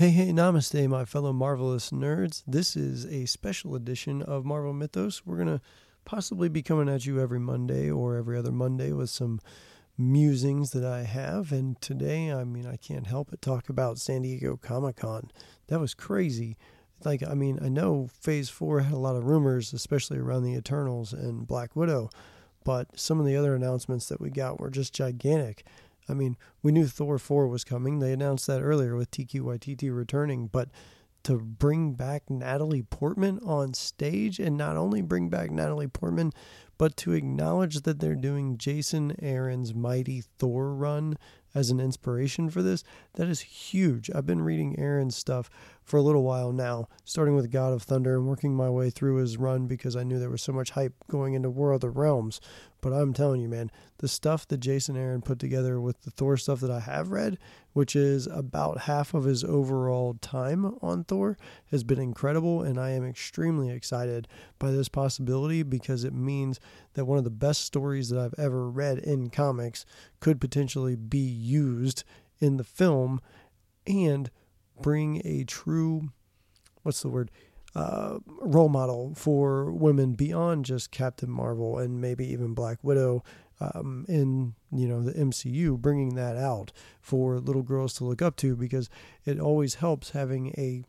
Hey, hey, namaste, my fellow marvelous nerds. This is a special edition of Marvel Mythos. We're going to possibly be coming at you every Monday or every other Monday with some musings that I have. And today, I mean, I can't help but talk about San Diego Comic Con. That was crazy. Like, I mean, I know Phase 4 had a lot of rumors, especially around the Eternals and Black Widow, but some of the other announcements that we got were just gigantic. I mean, we knew Thor 4 was coming. They announced that earlier with TQYTT returning, but to bring back Natalie Portman on stage and not only bring back Natalie Portman, but to acknowledge that they're doing Jason Aaron's Mighty Thor run as an inspiration for this, that is huge. I've been reading Aaron's stuff for a little while now, starting with God of Thunder and working my way through his run because I knew there was so much hype going into War of the Realms. But I'm telling you, man, the stuff that Jason Aaron put together with the Thor stuff that I have read, which is about half of his overall time on Thor, has been incredible. And I am extremely excited by this possibility because it means that one of the best stories that I've ever read in comics could potentially be used in the film and bring a true, what's the word? Uh, role model for women beyond just Captain Marvel and maybe even Black Widow um, in you know the MCU, bringing that out for little girls to look up to because it always helps having a,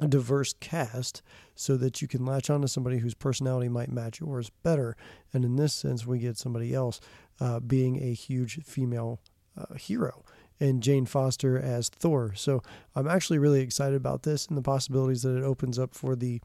a diverse cast so that you can latch on to somebody whose personality might match yours better. And in this sense, we get somebody else uh, being a huge female uh, hero and Jane Foster as Thor. So I'm actually really excited about this and the possibilities that it opens up for the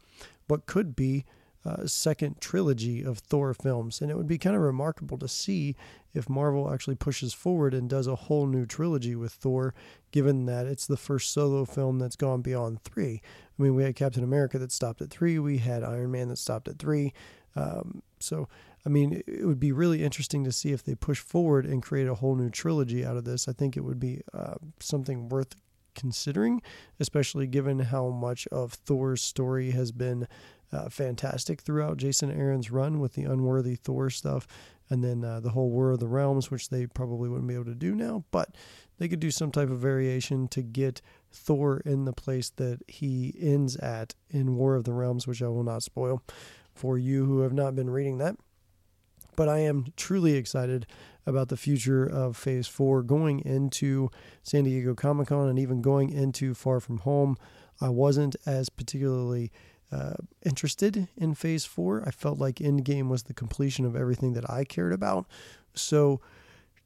what could be uh, second trilogy of Thor films. And it would be kind of remarkable to see if Marvel actually pushes forward and does a whole new trilogy with Thor, given that it's the first solo film that's gone beyond three. I mean, we had Captain America that stopped at three, we had Iron Man that stopped at three. Um, so I mean, it would be really interesting to see if they push forward and create a whole new trilogy out of this. I think it would be uh, something worth considering, especially given how much of Thor's story has been uh, fantastic throughout Jason Aaron's run with the unworthy Thor stuff, and then uh, the whole War of the Realms, which they probably wouldn't be able to do now, but they could do some type of variation to get Thor in the place that he ends at in War of the Realms, which I will not spoil for you who have not been reading that. But I am truly excited about the future of Phase 4 going into San Diego Comic Con and even going into Far From Home. I wasn't as particularly uh, interested in Phase 4. I felt like Endgame was the completion of everything that I cared about. So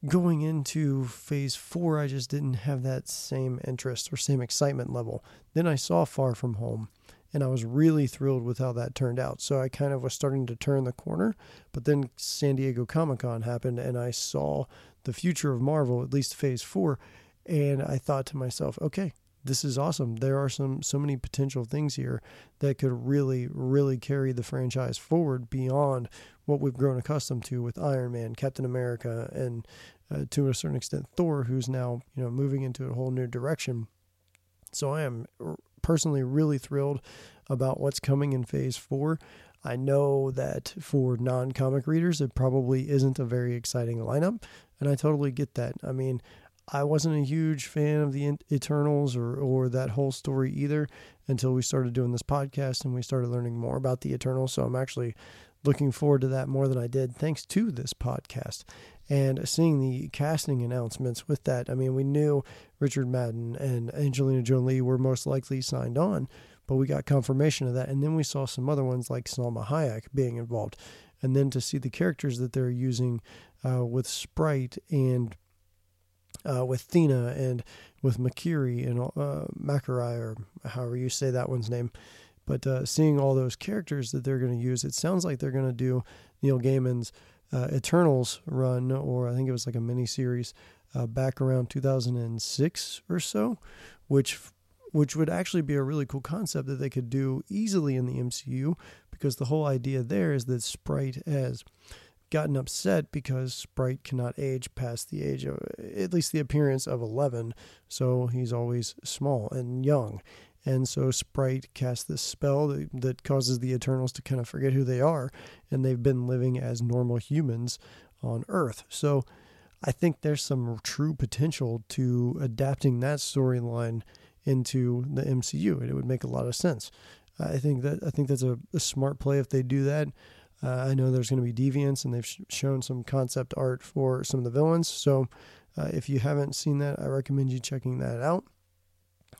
going into Phase 4, I just didn't have that same interest or same excitement level. Then I saw Far From Home and I was really thrilled with how that turned out. So I kind of was starting to turn the corner, but then San Diego Comic Con happened, and I saw the future of Marvel, at least Phase Four, and I thought to myself, okay, this is awesome. There are some so many potential things here that could really, really carry the franchise forward beyond what we've grown accustomed to with Iron Man, Captain America, and uh, to a certain extent Thor, who's now you know moving into a whole new direction. So I am personally really thrilled about what's coming in phase four. I know that for non comic readers, it probably isn't a very exciting lineup, and I totally get that. I mean, I wasn't a huge fan of the Eternals or, or that whole story either until we started doing this podcast and we started learning more about the Eternals. So I'm actually looking forward to that more than I did thanks to this podcast and seeing the casting announcements with that. I mean, we knew Richard Madden and Angelina Jolie were most likely signed on, but we got confirmation of that. And then we saw some other ones like Salma Hayek being involved. And then to see the characters that they're using uh, with Sprite and uh, with Thena and with Makiri and uh, Makari, or however you say that one's name. But uh, seeing all those characters that they're going to use, it sounds like they're going to do Neil Gaiman's uh, Eternals run, or I think it was like a mini series uh, back around 2006 or so, which which would actually be a really cool concept that they could do easily in the MCU because the whole idea there is that Sprite has gotten upset because Sprite cannot age past the age of at least the appearance of 11, so he's always small and young. And so Sprite casts this spell that, causes the Eternals to kind of forget who they are, and they've been living as normal humans on Earth. So I think there's some true potential to adapting that storyline into the MCU, and it would make a lot of sense. I think that I think that's a, a smart play if they do that. Uh, I know there's going to be deviants, and they've sh- shown some concept art for some of the villains. So uh, if you haven't seen that, I recommend you checking that out.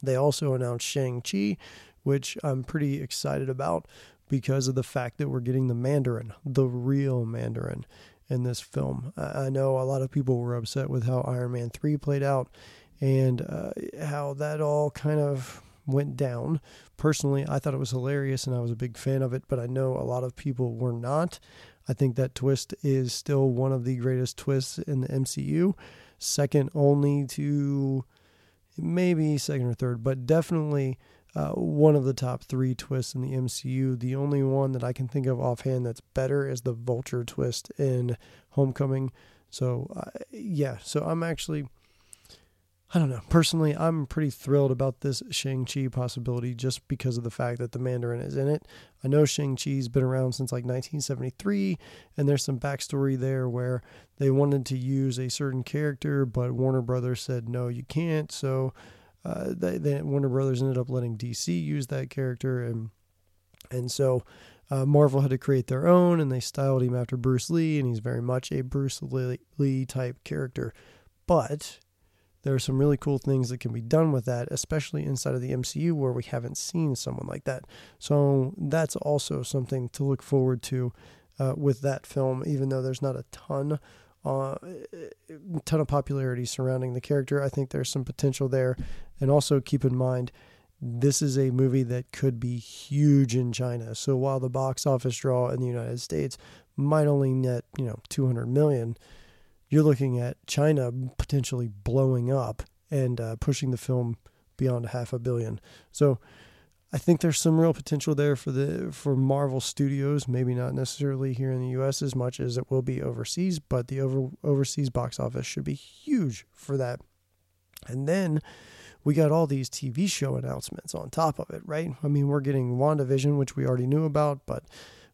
They also announced Shang-Chi, which I'm pretty excited about because of the fact that we're getting the Mandarin, the real Mandarin, in this film. I know a lot of people were upset with how Iron Man 3 played out and uh, how that all kind of went down. Personally, I thought it was hilarious and I was a big fan of it, but I know a lot of people were not. I think that twist is still one of the greatest twists in the MCU, second only to maybe second or third, but definitely uh, one of the top three twists in the MCU. The only one that I can think of offhand that's better is the Vulture twist in Homecoming. So, uh, yeah, so I'm actually I don't know. Personally, I'm pretty thrilled about this Shang-Chi possibility just because of the fact that the Mandarin is in it. I know Shang-Chi's been around since like 1973, and there's some backstory there where they wanted to use a certain character, but Warner Brothers said, no, you can't. So uh, they, they, Warner Brothers ended up letting DC use that character, and, and so uh, Marvel had to create their own, and they styled him after Bruce Lee, and he's very much a Bruce Lee type character. But there are some really cool things that can be done with that, especially inside of the MCU where we haven't seen someone like that. So that's also something to look forward to uh, with that film, even though there's not a ton. Uh, ton of popularity surrounding the character. I think there's some potential there. And also keep in mind, this is a movie that could be huge in China. So while the box office draw in the United States might only net, you know, 200 million, you're looking at China potentially blowing up and uh, pushing the film beyond half a billion. So I think there's some real potential there for the for Marvel Studios. Maybe not necessarily here in the U.S. as much as it will be overseas, but the over overseas box office should be huge for that. And then we got all these TV show announcements on top of it, right? I mean, we're getting WandaVision, which we already knew about, but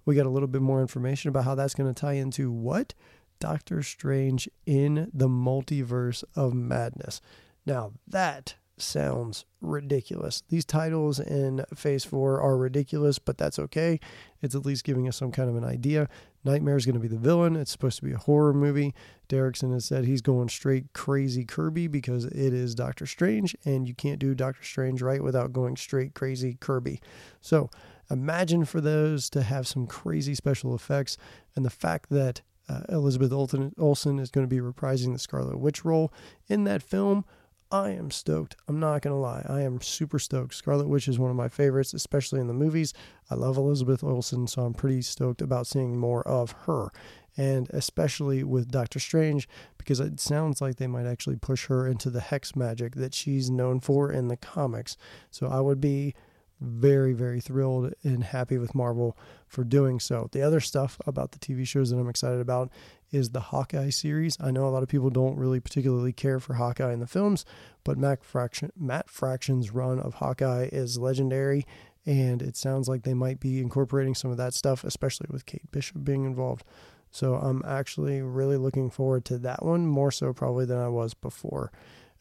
we got a little bit more information about how that's going to tie into what Doctor Strange in the Multiverse of Madness. Now, that sounds ridiculous. These titles in Phase 4 are ridiculous, but that's okay. It's at least giving us some kind of an idea. Nightmare is going to be the villain. It's supposed to be a horror movie. Derrickson has said he's going straight crazy Kirby because it is Doctor Strange, and you can't do Doctor Strange right without going straight crazy Kirby. So imagine for those to have some crazy special effects, and the fact that uh, Elizabeth Olsen is going to be reprising the Scarlet Witch role in that film. I am stoked. I'm not going to lie. I am super stoked. Scarlet Witch is one of my favorites, especially in the movies. I love Elizabeth Olsen, so I'm pretty stoked about seeing more of her. And especially with Doctor Strange, because it sounds like they might actually push her into the hex magic that she's known for in the comics. So I would be very, very thrilled and happy with Marvel for doing so. The other stuff about the TV shows that I'm excited about is the Hawkeye series. I know a lot of people don't really particularly care for Hawkeye in the films, but Matt, Fraction, Matt Fraction's run of Hawkeye is legendary, and it sounds like they might be incorporating some of that stuff, especially with Kate Bishop being involved. So I'm actually really looking forward to that one, more so probably than I was before.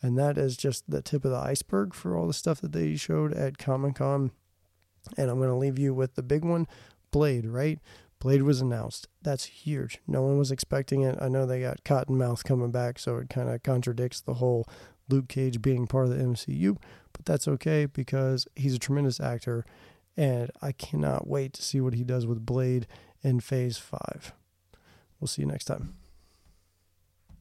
And that is just the tip of the iceberg for all the stuff that they showed at Comic Con. And I'm going to leave you with the big one Blade, right? Blade was announced. That's huge. No one was expecting it. I know they got Cottonmouth coming back, so it kind of contradicts the whole Luke Cage being part of the MCU, but that's okay because he's a tremendous actor, and I cannot wait to see what he does with Blade in Phase 5. We'll see you next time.